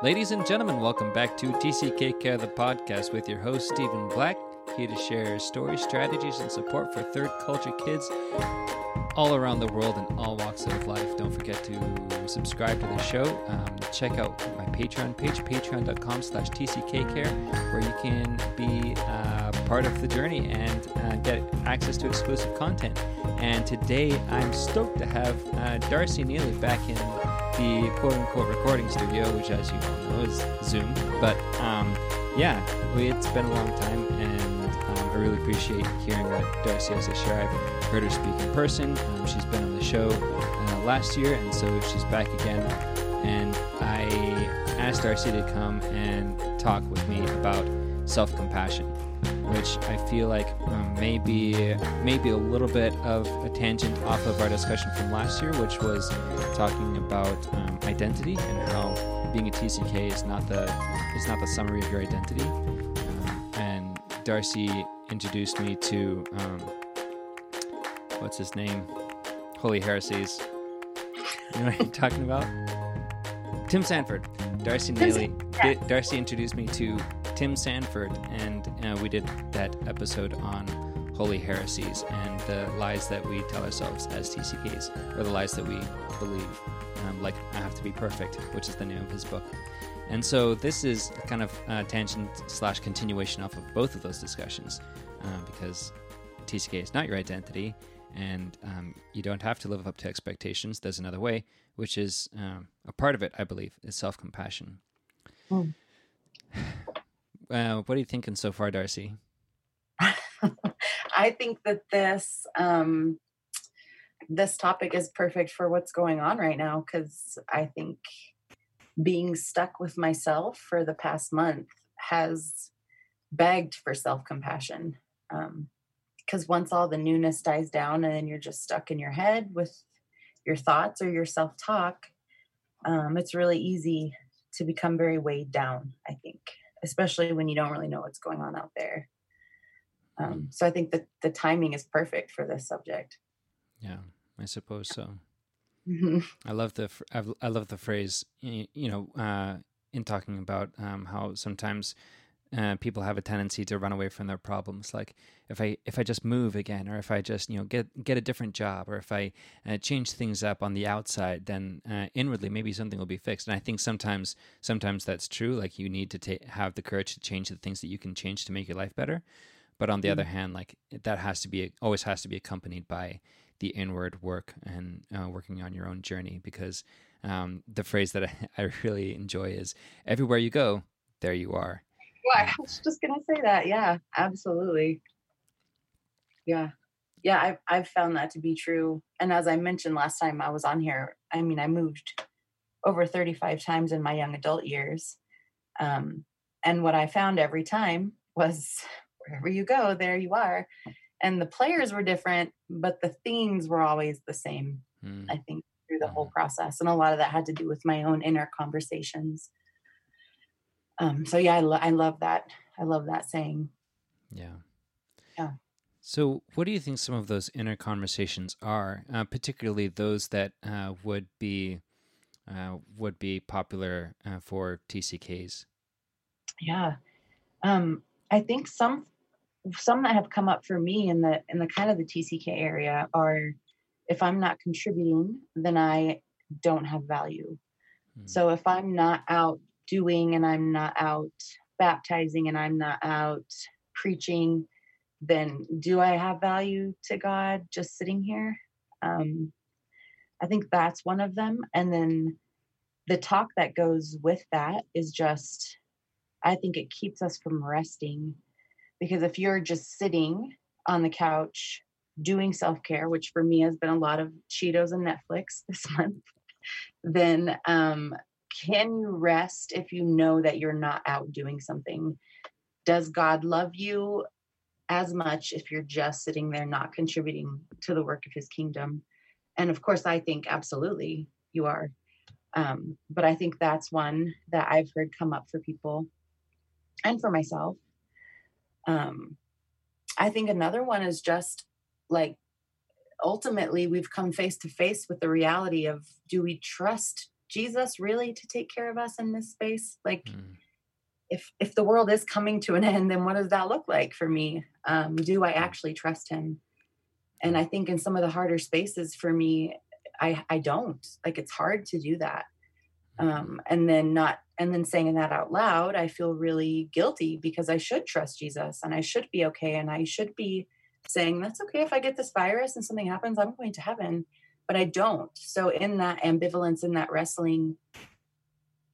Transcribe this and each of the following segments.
Ladies and gentlemen, welcome back to TCK Care, the podcast with your host, Stephen Black, here to share stories, strategies, and support for third culture kids all around the world in all walks of life. Don't forget to subscribe to the show. Um, check out my Patreon page, patreon.com slash tckcare, where you can be uh, part of the journey and uh, get access to exclusive content. And today I'm stoked to have uh, Darcy Neely back in the quote unquote recording studio, which, as you all know, is Zoom. But um, yeah, it's been a long time, and um, I really appreciate hearing what Darcy has to share. I've heard her speak in person. Um, she's been on the show uh, last year, and so she's back again. And I asked Darcy to come and talk with me about self compassion which I feel like um, maybe maybe a little bit of a tangent off of our discussion from last year, which was talking about um, identity and how being a TCK is not the is not the summary of your identity. Um, and Darcy introduced me to um, what's his name, Holy Heresies. You know what I'm talking about? Tim Sanford. Darcy Neely. Darcy introduced me to Tim Sanford, and uh, we did that episode on holy heresies and the lies that we tell ourselves as TCKs, or the lies that we believe. Um, like, I have to be perfect, which is the name of his book. And so this is kind of a tangent slash continuation off of both of those discussions, uh, because TCK is not your identity, and um, you don't have to live up to expectations. There's another way, which is um, a part of it, I believe, is self compassion. Mm. Uh, what are you thinking so far, Darcy? I think that this um, this topic is perfect for what's going on right now because I think being stuck with myself for the past month has begged for self compassion. Because um, once all the newness dies down and then you're just stuck in your head with your thoughts or your self talk, um, it's really easy to become very weighed down, I think especially when you don't really know what's going on out there. Um, so I think that the timing is perfect for this subject. Yeah, I suppose so. Mm-hmm. I love the I love the phrase. You know, uh, in talking about um, how sometimes uh, people have a tendency to run away from their problems. Like if I if I just move again, or if I just you know get get a different job, or if I uh, change things up on the outside, then uh, inwardly maybe something will be fixed. And I think sometimes sometimes that's true. Like you need to ta- have the courage to change the things that you can change to make your life better. But on the mm-hmm. other hand, like that has to be always has to be accompanied by the inward work and uh, working on your own journey. Because um, the phrase that I, I really enjoy is "everywhere you go, there you are." I was just gonna say that. Yeah, absolutely. Yeah, yeah. I've I've found that to be true. And as I mentioned last time I was on here, I mean, I moved over 35 times in my young adult years. Um, and what I found every time was wherever you go, there you are. And the players were different, but the themes were always the same, mm. I think, through the whole hmm. process. And a lot of that had to do with my own inner conversations um, so yeah, I, lo- I love that. I love that saying. Yeah. Yeah. So, what do you think some of those inner conversations are, uh, particularly those that uh, would be uh, would be popular uh, for TCKs? Yeah, um, I think some some that have come up for me in the in the kind of the TCK area are, if I'm not contributing, then I don't have value. Mm. So if I'm not out doing and I'm not out baptizing and I'm not out preaching, then do I have value to God just sitting here? Um, I think that's one of them. And then the talk that goes with that is just, I think it keeps us from resting. Because if you're just sitting on the couch doing self care, which for me has been a lot of Cheetos and Netflix this month, then um, can you rest if you know that you're not out doing something? Does God love you as much if you're just sitting there not contributing to the work of his kingdom? And of course, I think absolutely you are. Um, but I think that's one that I've heard come up for people and for myself. Um, I think another one is just like ultimately we've come face to face with the reality of do we trust Jesus really to take care of us in this space? Like, Mm. if if the world is coming to an end, then what does that look like for me? Um, do I actually trust Him? And I think in some of the harder spaces for me, I I don't. Like, it's hard to do that. Um, and then not and then saying that out loud, I feel really guilty because I should trust Jesus and I should be okay and I should be saying that's okay if I get this virus and something happens, I'm going to heaven but I don't. So, in that ambivalence, in that wrestling,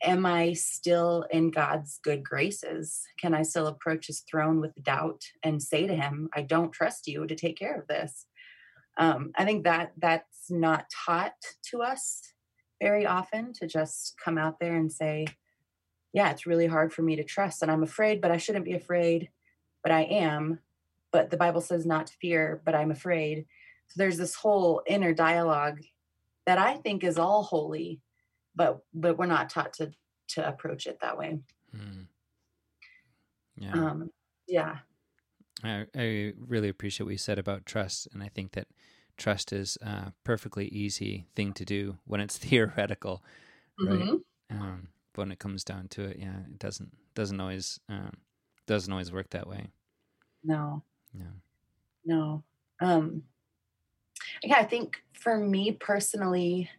am I still in God's good graces? Can I still approach his throne with doubt and say to him, I don't trust you to take care of this? Um, I think that that's not taught to us very often to just come out there and say, Yeah, it's really hard for me to trust, and I'm afraid, but I shouldn't be afraid, but I am. But the Bible says not to fear, but I'm afraid. So there's this whole inner dialogue that I think is all holy, but but we're not taught to to approach it that way. Mm. Yeah. Um, yeah, I, I really appreciate what you said about trust, and I think that trust is a perfectly easy thing to do when it's theoretical, right? Mhm. Um, but when it comes down to it, yeah, it doesn't doesn't always um, doesn't always work that way. no, Yeah. no. Um, yeah, I think for me personally,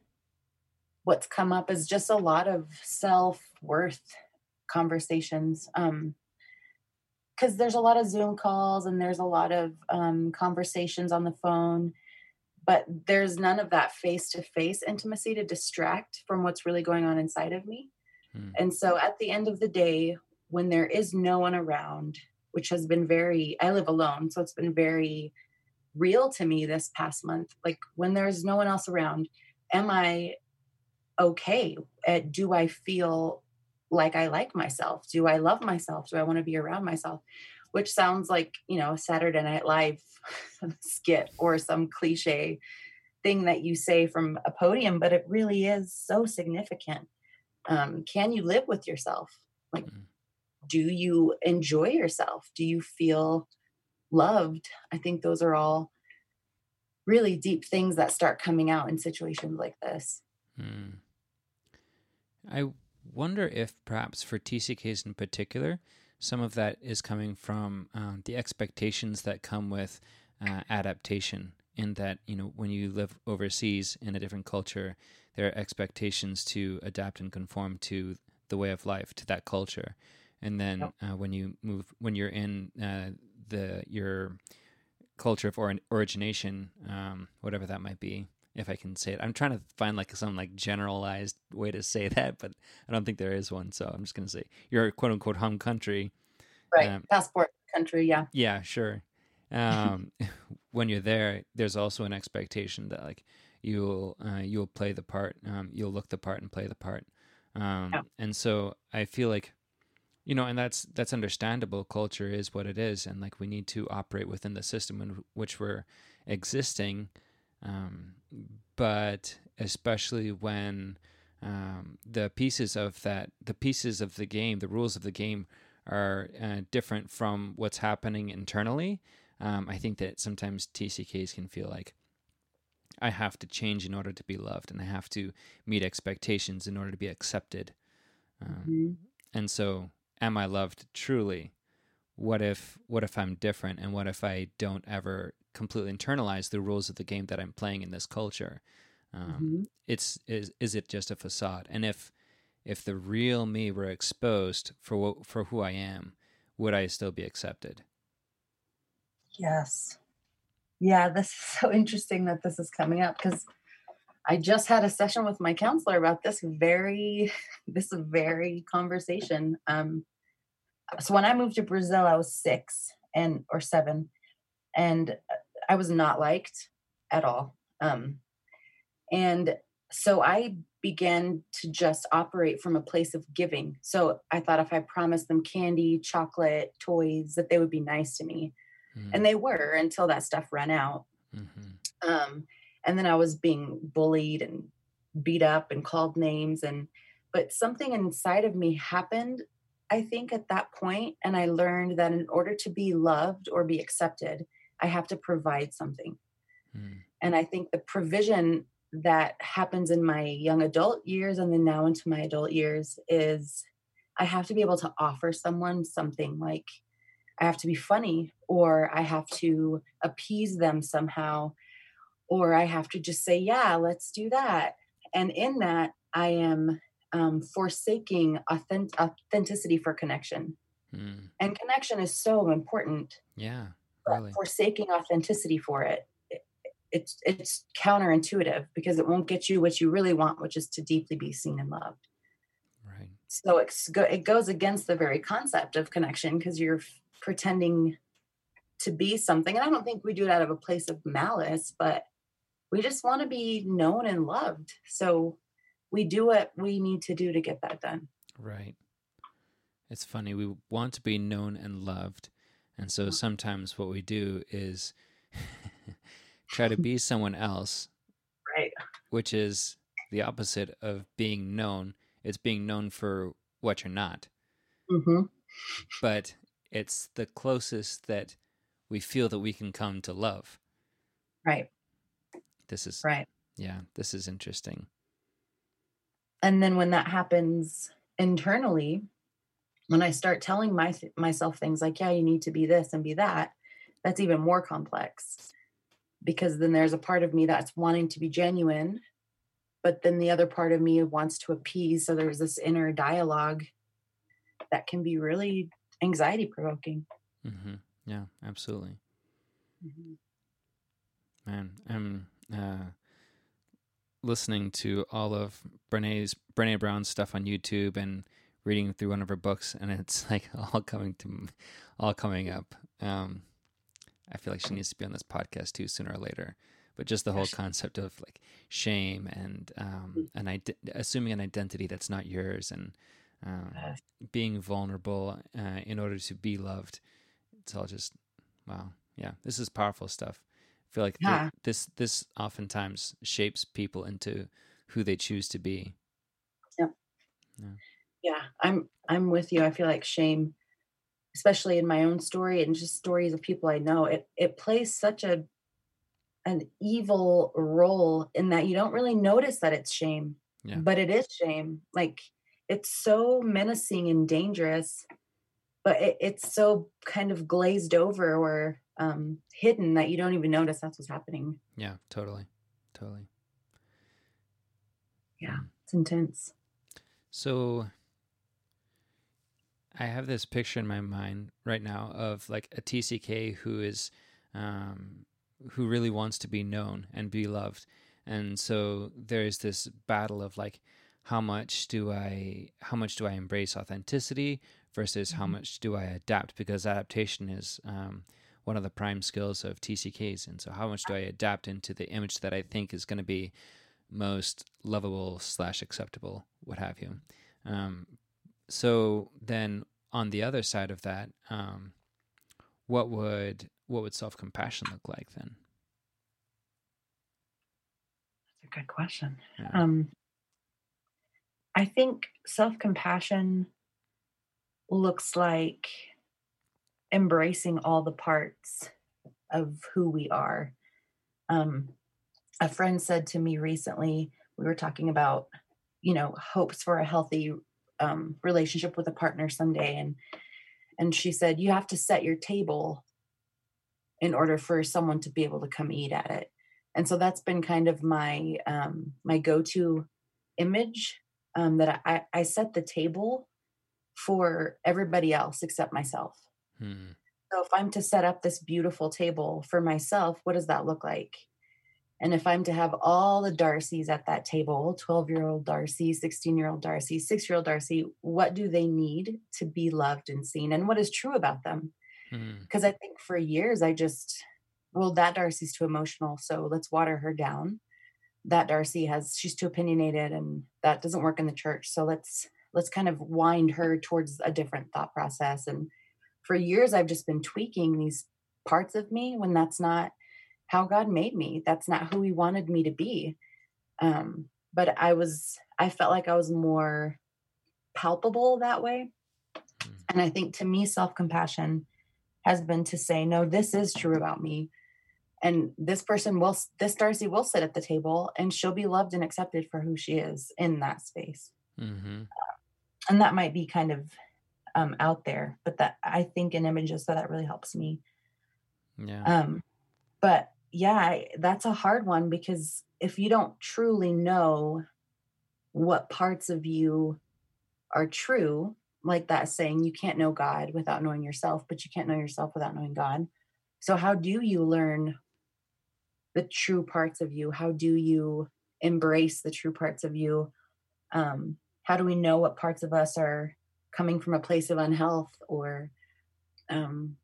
what's come up is just a lot of self worth conversations. Um, because there's a lot of Zoom calls and there's a lot of um, conversations on the phone, but there's none of that face to face intimacy to distract from what's really going on inside of me. Hmm. And so at the end of the day, when there is no one around, which has been very, I live alone, so it's been very real to me this past month. Like when there's no one else around, am I okay? Do I feel like I like myself? Do I love myself? Do I want to be around myself? Which sounds like, you know, a Saturday Night Live skit or some cliche thing that you say from a podium, but it really is so significant. Um, can you live with yourself? Like, Mm. do you enjoy yourself? Do you feel loved? I think those are all really deep things that start coming out in situations like this. Hmm. I wonder if perhaps for TCKs in particular, some of that is coming from um, the expectations that come with uh, adaptation. In that, you know, when you live overseas in a different culture, there are expectations to adapt and conform to the way of life, to that culture. And then uh, when you move, when you're in uh, the your culture of or- origination, um, whatever that might be, if I can say it. I'm trying to find like some like generalized way to say that, but I don't think there is one. So I'm just gonna say your quote unquote home country. Right. Um, Passport country. Yeah. Yeah, sure. Um, when you're there, there's also an expectation that like you'll uh, you'll play the part, um, you'll look the part and play the part. Um, Yeah. And so I feel like, you know, and that's that's understandable. Culture is what it is, and like we need to operate within the system in which we're existing. Um, but especially when um, the pieces of that, the pieces of the game, the rules of the game are uh, different from what's happening internally. Um, I think that sometimes TCKs can feel like I have to change in order to be loved, and I have to meet expectations in order to be accepted. Um, Mhm. and so, am I loved truly? What if what if I'm different, and what if I don't ever completely internalize the rules of the game that I'm playing in this culture? Um, Mhm. it's is is it just a facade? And if if the real me were exposed for what, for who I am, would I still be accepted? Yes. Yeah, this is so interesting that this is coming up because I just had a session with my counselor about this very this very conversation. Um so when I moved to Brazil, I was 6 and or 7 and uh, I was not liked at all. Um and so I began to just operate from a place of giving. So I thought if I promised them candy, chocolate, toys that they would be nice to me and they were until that stuff ran out Mm-hmm. um, and then i was being bullied and beat up and called names and but something inside of me happened i think at that point and i learned that in order to be loved or be accepted i have to provide something Mm. and i think the provision that happens in my young adult years and then now into my adult years is I have to be able to offer someone something like I have to be funny or I have to appease them somehow or I have to just say, yeah, let's do that. And in that, I am um, forsaking authentic- authenticity for connection. Mm. And connection is so important. Yeah. Really. Forsaking authenticity for it, it, it's it's counterintuitive because it won't get you what you really want, which is to deeply be seen and loved. Right. So it's go, it goes against the very concept of connection because you're pretending to be something. And I don't think we do it out of a place of malice, but we just want to be known and loved. So we do what we need to do to get that done. Right. It's funny. We want to be known and loved. And so mm-hmm. sometimes what we do is try to be someone else. Right. Which is the opposite of being known. It's being known for what you're not. Mm-hmm. But it's the closest that we feel that we can come to love. Right. This is right. Yeah, this is interesting. And then when that happens internally, when I start telling my myself things like, "Yeah, you need to be this and be that," that's even more complex because then there's a part of me that's wanting to be genuine, but then the other part of me wants to appease. So there's this inner dialogue that can be really anxiety provoking. Mm-hmm. Yeah, absolutely. Mm-hmm. Man, I'm uh, listening to all of Brene's Brene Brown's stuff on YouTube and reading through one of her books, and it's like all coming to all coming up. Um, I feel like she needs to be on this podcast too sooner or later. But just the whole concept of like shame and um, an ide- assuming an identity that's not yours and uh, being vulnerable uh, in order to be loved. It's all just wow. Yeah, this is powerful stuff feel like yeah. th- this this oftentimes shapes people into who they choose to be. Yeah. yeah. Yeah, I'm I'm with you. I feel like shame, especially in my own story and just stories of people I know, it it plays such a an evil role in that you don't really notice that it's shame. Yeah. But it is shame. Like it's so menacing and dangerous, but it, it's so kind of glazed over or um, hidden that you don't even notice that's what's happening. Yeah, totally. Totally. Yeah, it's intense. So I have this picture in my mind right now of like a TCK who is um, who really wants to be known and be loved. And so there's this battle of like how much do I how much do I embrace authenticity versus how mm-hmm. much do I adapt because adaptation is um, one of the prime skills of TCKs. And so, how much do I adapt into the image that I think is going to be most lovable slash acceptable, what have you? Um, so then, on the other side of that, um, what would what would self compassion look like then? That's a good question. Yeah. Um, I think self compassion looks like embracing all the parts of who we are. Um, a friend said to me recently, we were talking about, you know, hopes for a healthy um, relationship with a partner someday, and and she said you have to set your table in order for someone to be able to come eat at it. And so that's been kind of my um, my go to image um, that I, I set the table for everybody else except myself. Hmm. So if I'm to set up this beautiful table for myself, what does that look like? And if I'm to have all the Darcys at that table 12 year old Darcy, 16 year old Darcy, six year old Darcy, what do they need to be loved and seen? And what is true about them? Because hmm. I think for years I just, well, that Darcy's too emotional. So let's water her down. That Darcy has, she's too opinionated and that doesn't work in the church. So let's, let's kind of wind her towards a different thought process and for years I've just been tweaking these parts of me when that's not how God made me. That's not who He wanted me to be. Um, but I was, I felt like I was more palpable that way. Mm. And I think to me, self compassion has been to say, no, this is true about me. and this person will this darcy will sit at the table and she'll be loved and accepted for who she is in that space Mm-hmm. and that might be kind of um, out there but that i think in images so that really helps me. Yeah. um but yeah I, that's a hard one because if you don't truly know what parts of you are true like that saying you can't know god without knowing yourself but you can't know yourself without knowing god. So how do you learn the true parts of you? How do you embrace the true parts of you? Um how do we know what parts of us are coming from a place of unhealth or um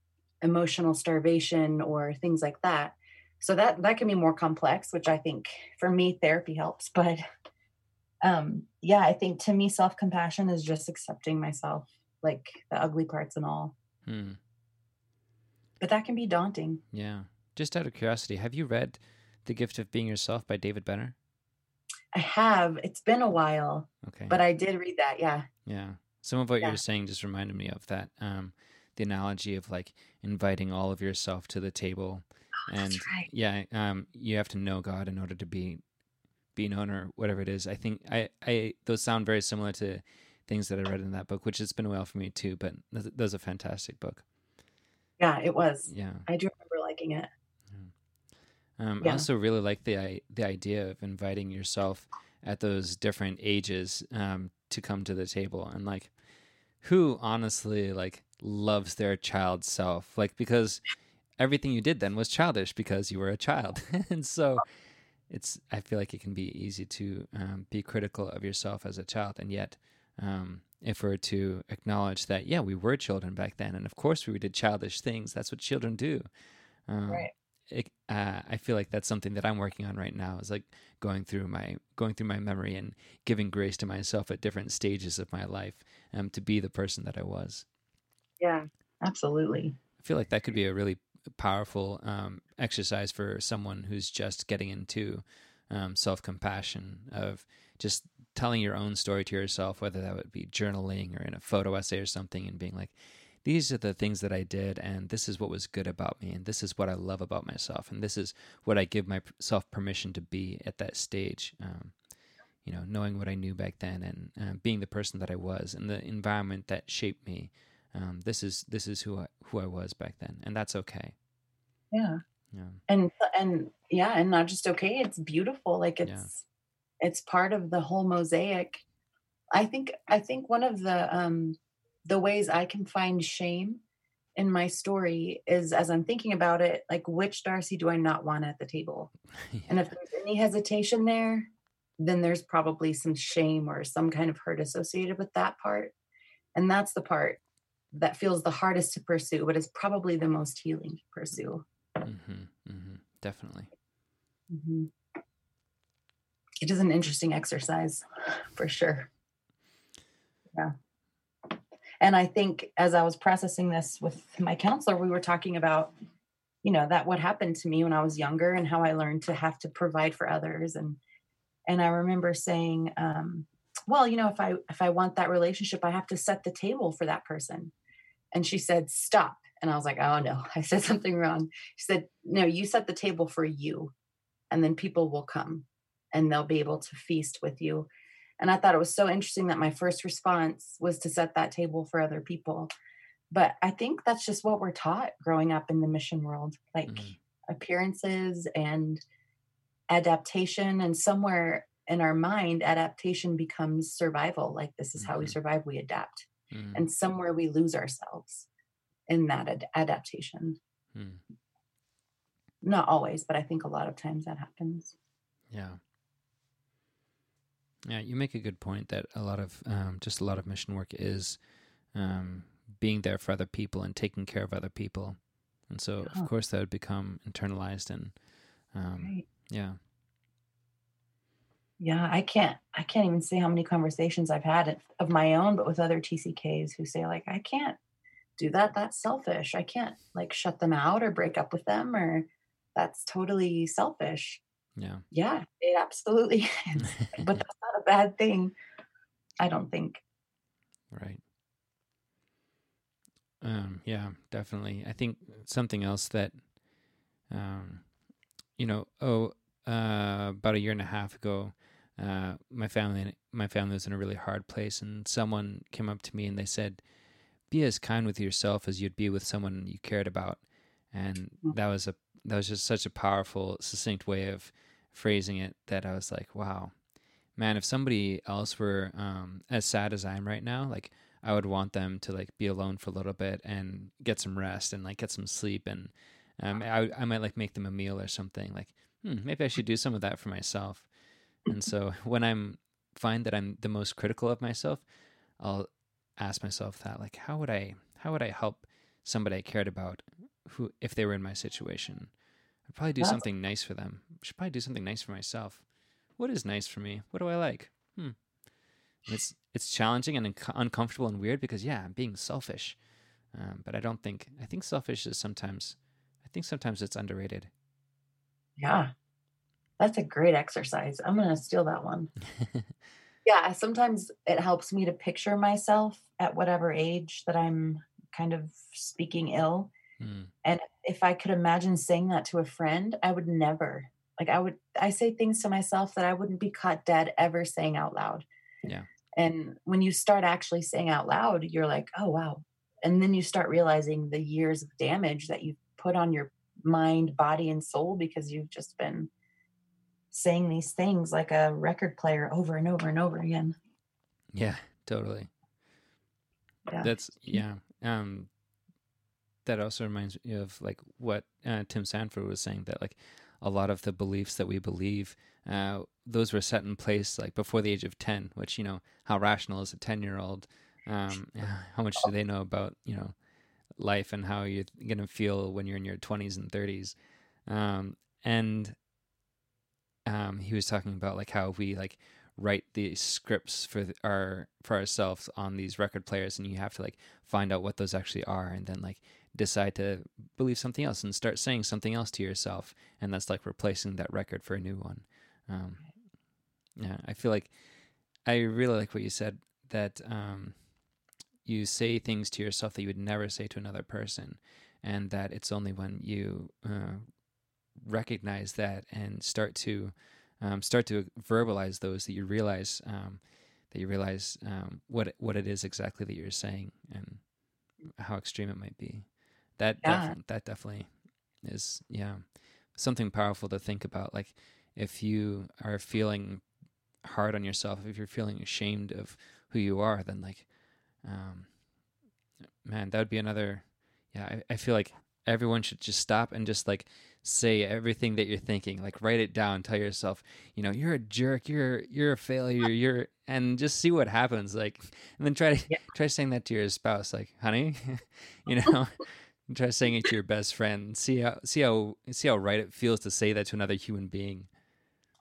emotional starvation or things like that so that that can be more complex which i think for me therapy helps but um yeah i think to me self-compassion is just accepting myself like the ugly parts and all Hmm. but that can be daunting Yeah. Just out of curiosity, have you read The Gift of Being Yourself by David Benner? i have it's been a while Okay. but i did read that yeah Yeah. Some of what you Yeah. were saying just reminded me of that. Um, the analogy of like inviting all of yourself to the table. Oh, and right yeah, um, you have to know God in order to be be known or whatever it is. I think I, I those sound very similar to things that I read in that book, which has been a while for me too, but that, that was a fantastic book. yeah it was Yeah. i do remember liking it Um, I also really like the i- the idea of inviting yourself at those different ages um, to come to the table and like who honestly like loves their child self? Like because everything you did then was childish because you were a child. And so it's I feel like it can be easy to um, be critical of yourself as a child. And yet um, if we're to acknowledge that yeah we were children back then and of course we did childish things that's what children do. Um, right it, uh, I feel like that's something that I'm working on right now. Is like going through my going through my memory and giving grace to myself at different stages of my life, um, to be the person that I was. yeah absolutely I feel like that could be a really powerful um, exercise for someone who's just getting into um, self compassion of just telling your own story to yourself, whether that would be journaling or in a photo essay or something, and being like, these are the things that I did, and this is what was good about me, and this is what I love about myself, and this is what I give myself permission to be at that stage. Um, you know, knowing what I knew back then, and uh, being the person that I was, and the environment that shaped me. Um, this is this is who I who I was back then, and that's okay. yeah Yeah, and and yeah and not just okay it's beautiful like it's Yeah. it's part of the whole mosaic i think i think one of the um the ways i can find shame in my story is as i'm thinking about it like which darcy do i not want at the table and if there's any hesitation there then there's probably some shame or some kind of hurt associated with that part and that's the part that feels the hardest to pursue but is probably the most healing to pursue hmm hmm definitely. Mhm. It is an interesting exercise for sure. Yeah. And I think as I was processing this with my counselor, we were talking about, you know, that what happened to me when I was younger and how I learned to have to provide for others. And and I remember saying, um, well, you know, if I if I want that relationship, I have to set the table for that person. And she said, stop. And I was like, oh no, I said something wrong. She said, no, you set the table for you and then people will come and they'll be able to feast with you. And I thought it was so interesting that my first response was to set that table for other people. But I think that's just what we're taught growing up in the mission world like Mhm. appearances and adaptation. And somewhere in our mind, adaptation becomes survival. Like, this is how we Mhm. survive, we adapt. Mhm. And somewhere we lose ourselves in that ad- adaptation. Mm. Not always, but I think a lot of times that happens. Yeah. Yeah, you make a good point that a lot of um, just a lot of mission work is um, being there for other people and taking care of other people, and so Yeah. of course that would become internalized and um, Right. yeah, Yeah, I can't I can't even say how many conversations I've had of- of my own but with other TCKs who say like I can't do that that's selfish. I can't like shut them out or break up with them or that's totally selfish. Yeah, Yeah, it absolutely is. but that's not a bad thing. I don't think. right. Um, yeah, definitely. I think something else that um, you know, oh, uh, about a year and a half ago, uh, my family my family was in a really hard place, and someone came up to me and they said, "Be as kind with yourself as you'd be with someone you cared about," and Mm. that was a that was just such a powerful, succinct way of phrasing it that I was like, "Wow, man! If somebody else were um, as sad as I am right now, like." I would want them to like be alone for a little bit and get some rest and like get some sleep and um, I, I might like make them a meal or something like hmm, maybe I should do some of that for myself. And so when I'm find that I'm the most critical of myself, I'll ask myself that like how would I how would I help somebody I cared about who if they were in my situation? I'd probably do That's- something nice for them. I should probably do something nice for myself. What is nice for me? What do I like? Hmm. And It's it's challenging and unco- uncomfortable and weird because yeah, I'm being selfish. Um, but I don't think I think selfish is sometimes I think sometimes it's underrated. Yeah. That's a great exercise. I'm going to steal that one. Yeah. Sometimes it helps me to picture myself at whatever age that I'm kind of speaking ill. Hmm. And if I could imagine saying that to a friend, I would never. Like I would I say things to myself that I wouldn't be caught dead ever saying out loud. Yeah. And when you start actually saying out loud, you're like, "Oh wow." And then you start realizing the years of damage that you've put on your mind, body and soul because you've just been saying these things like a record player over and over and over again. Yeah, totally. Yeah. That's yeah. Um, that also reminds me of like what uh, Tim Sanford was saying that like a lot of the beliefs that we believe, uh, those were set in place like before the age of ten. Which you know, how rational is a ten year old? Um, how much do they know about you know life and how you're gonna feel when you're in your twenties and thirties? Um, and um, he was talking about like how we like write the scripts for our for ourselves on these record players and you have to like find out what those actually are and then like decide to believe something else and start saying something else to yourself and that's like replacing that record for a new one um yeah i feel like i really like what you said that um you say things to yourself that you would never say to another person and that it's only when you uh, recognize that and start to um, start to verbalize those that you realize um, that you realize um, what what it is exactly that you're saying and how extreme it might be. That Yeah. defi- that definitely is yeah something powerful to think about. Like if you are feeling hard on yourself, if you're feeling ashamed of who you are, then like um, man, that would be another. Yeah, I, I feel like everyone should just stop and just like say everything that you're thinking like write it down tell yourself you know you're a jerk you're you're a failure you're and just see what happens like and then try to Yeah. try saying that to your spouse like honey you know and try saying it to your best friend see how see how see how right it feels to say that to another human being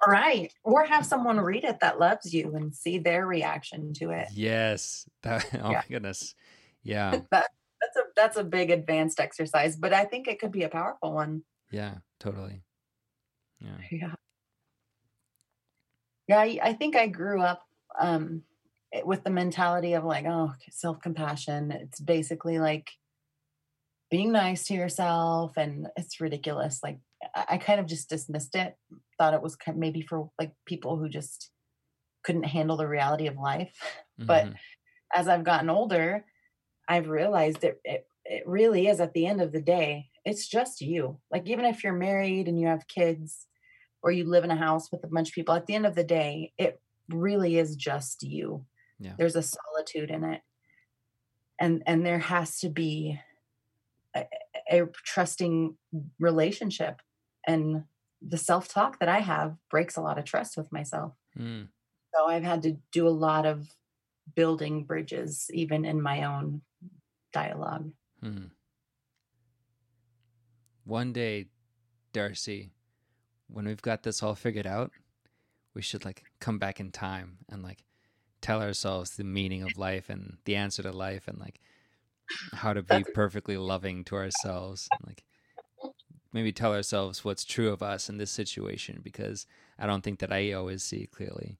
All right. Or have someone read it that loves you and see their reaction to it. yes that oh Yeah. my goodness yeah that, that's a that's a big advanced exercise, but I think it could be a powerful one. yeah totally yeah Yeah. Yeah, I, I think I grew up um with the mentality of like, oh, self-compassion. It's basically like being nice to yourself and it's ridiculous. Like I, kind of just dismissed it. Thought it was kind maybe for like people who just couldn't handle the reality of life. But Mhm. as I've gotten older, I've realized that it, it really is at the end of the day, it's just you. Like, even if you're married and you have kids or you live in a house with a bunch of people, at the end of the day, it really is just you. Yeah. There's a solitude in it. And and there has to be a, a trusting relationship. And the self-talk that I have breaks a lot of trust with myself. Mm. So I've had to do a lot of building bridges, even in my own dialogue. Hmm. One day, Darcy, when we've got this all figured out, we should like come back in time and like tell ourselves the meaning of life and the answer to life and like how to be perfectly loving to ourselves. Like maybe tell ourselves what's true of us in this situation because I don't think that I always see clearly.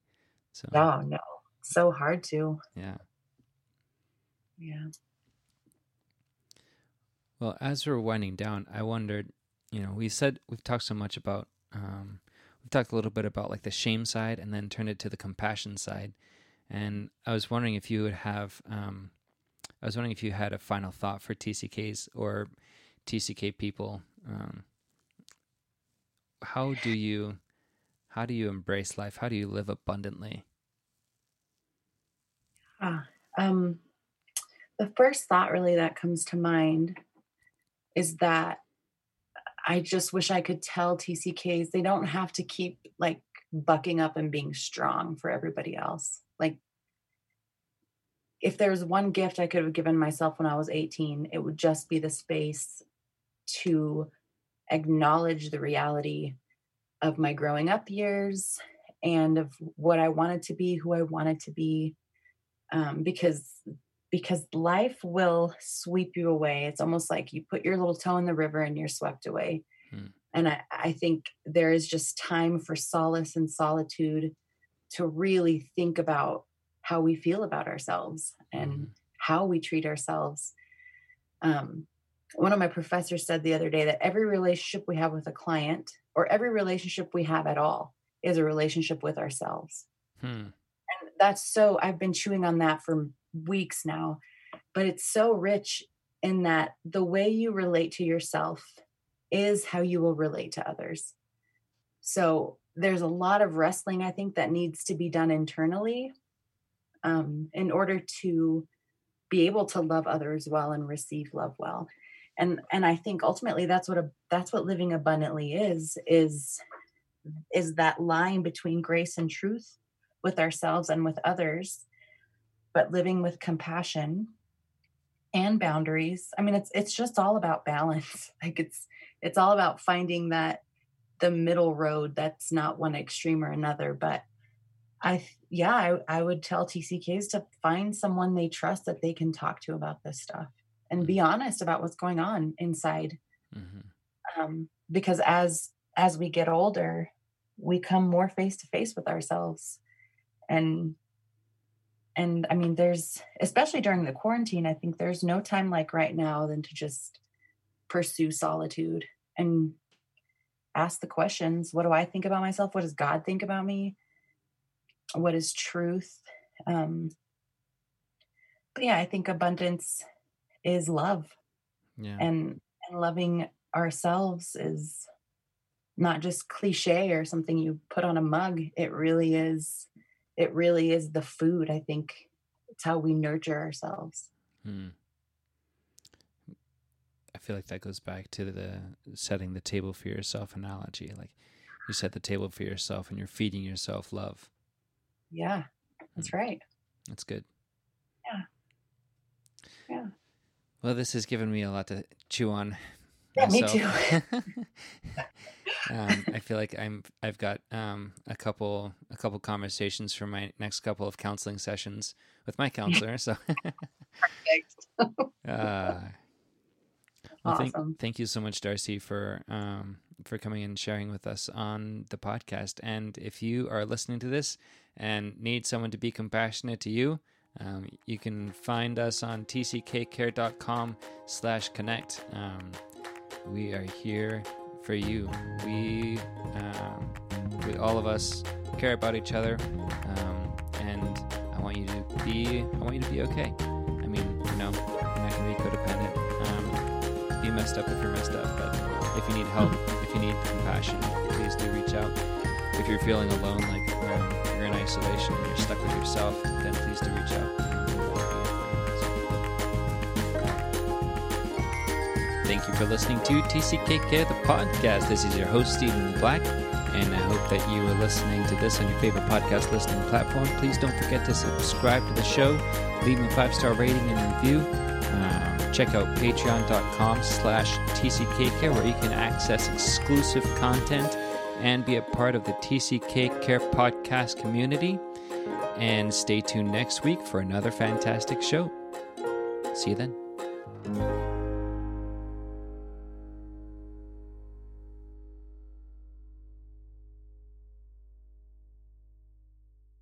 So Oh no, so hard to. yeah. Yeah. Well, as we're winding down, I wondered, you know, we said we've talked so much about um, we've talked a little bit about like the shame side and then turned it to the compassion side. And I was wondering if you would have, um, I was wondering if you had a final thought for TCKs or TCK people. Um, how do you, how do you embrace life? How do you live abundantly? Ah, um, the first thought really that comes to mind is that I just wish I could tell TCKs they don't have to keep like bucking up and being strong for everybody else. Like, if there's one gift I could have given myself when I was 18, it would just be the space to acknowledge the reality of my growing up years and of what I wanted to be, who I wanted to be, um, because because life will sweep you away. It's almost like you put your little toe in the river and you're swept away. Hmm. And I, I think there is just time for solace and solitude to really think about how we feel about ourselves and hmm. how we treat ourselves. Um, one of my professors said the other day that every relationship we have with a client or every relationship we have at all is a relationship with ourselves. Hmm that's so I've been chewing on that for weeks now, but it's so rich in that the way you relate to yourself is how you will relate to others. So there's a lot of wrestling I think that needs to be done internally um, in order to be able to love others well and receive love well. And and I think ultimately that's what a that's what living abundantly is is is that line between grace and truth with ourselves and with others but living with compassion and boundaries i mean it's it's just all about balance like it's it's all about finding that the middle road that's not one extreme or another but i yeah I, I would tell tck's to find someone they trust that they can talk to about this stuff and be mm-hmm. honest about what's going on inside mm-hmm. um, because as as we get older we come more face to face with ourselves and and i mean there's especially during the quarantine i think there's no time like right now than to just pursue solitude and ask the questions what do i think about myself what does god think about me what is truth um but yeah i think abundance is love yeah. and and loving ourselves is not just cliche or something you put on a mug it really is it really is the food. I think it's how we nurture ourselves. Hmm. I feel like that goes back to the setting the table for yourself analogy. Like you set the table for yourself and you're feeding yourself love. Yeah, that's hmm. right. That's good. Yeah. Yeah. Well, this has given me a lot to chew on. Yeah, myself. me too. um, I feel like I'm I've got um, a couple a couple conversations for my next couple of counseling sessions with my counselor. So perfect. uh, well, awesome. Thank, thank, you so much, Darcy, for um, for coming and sharing with us on the podcast. And if you are listening to this and need someone to be compassionate to you, um, you can find us on tckcare.com slash connect. Um, we are here for you. We, um, we all of us care about each other, um, and I want you to be. I want you to be okay. I mean, you know, you're not gonna be codependent. Messed up if you're messed up, but if you need help, if you need compassion, please do reach out. If you're feeling alone, like um, you're in isolation and you're stuck with yourself, then please do reach out. Thank you for listening to TCK Care, the podcast. This is your host, Stephen Black, and I hope that you are listening to this on your favorite podcast listening platform. Please don't forget to subscribe to the show, leave me a five-star rating and review. Check out patreon.com slash tckcare where you can access exclusive content and be a part of the TCK Care podcast community. And stay tuned next week for another fantastic show. See you then.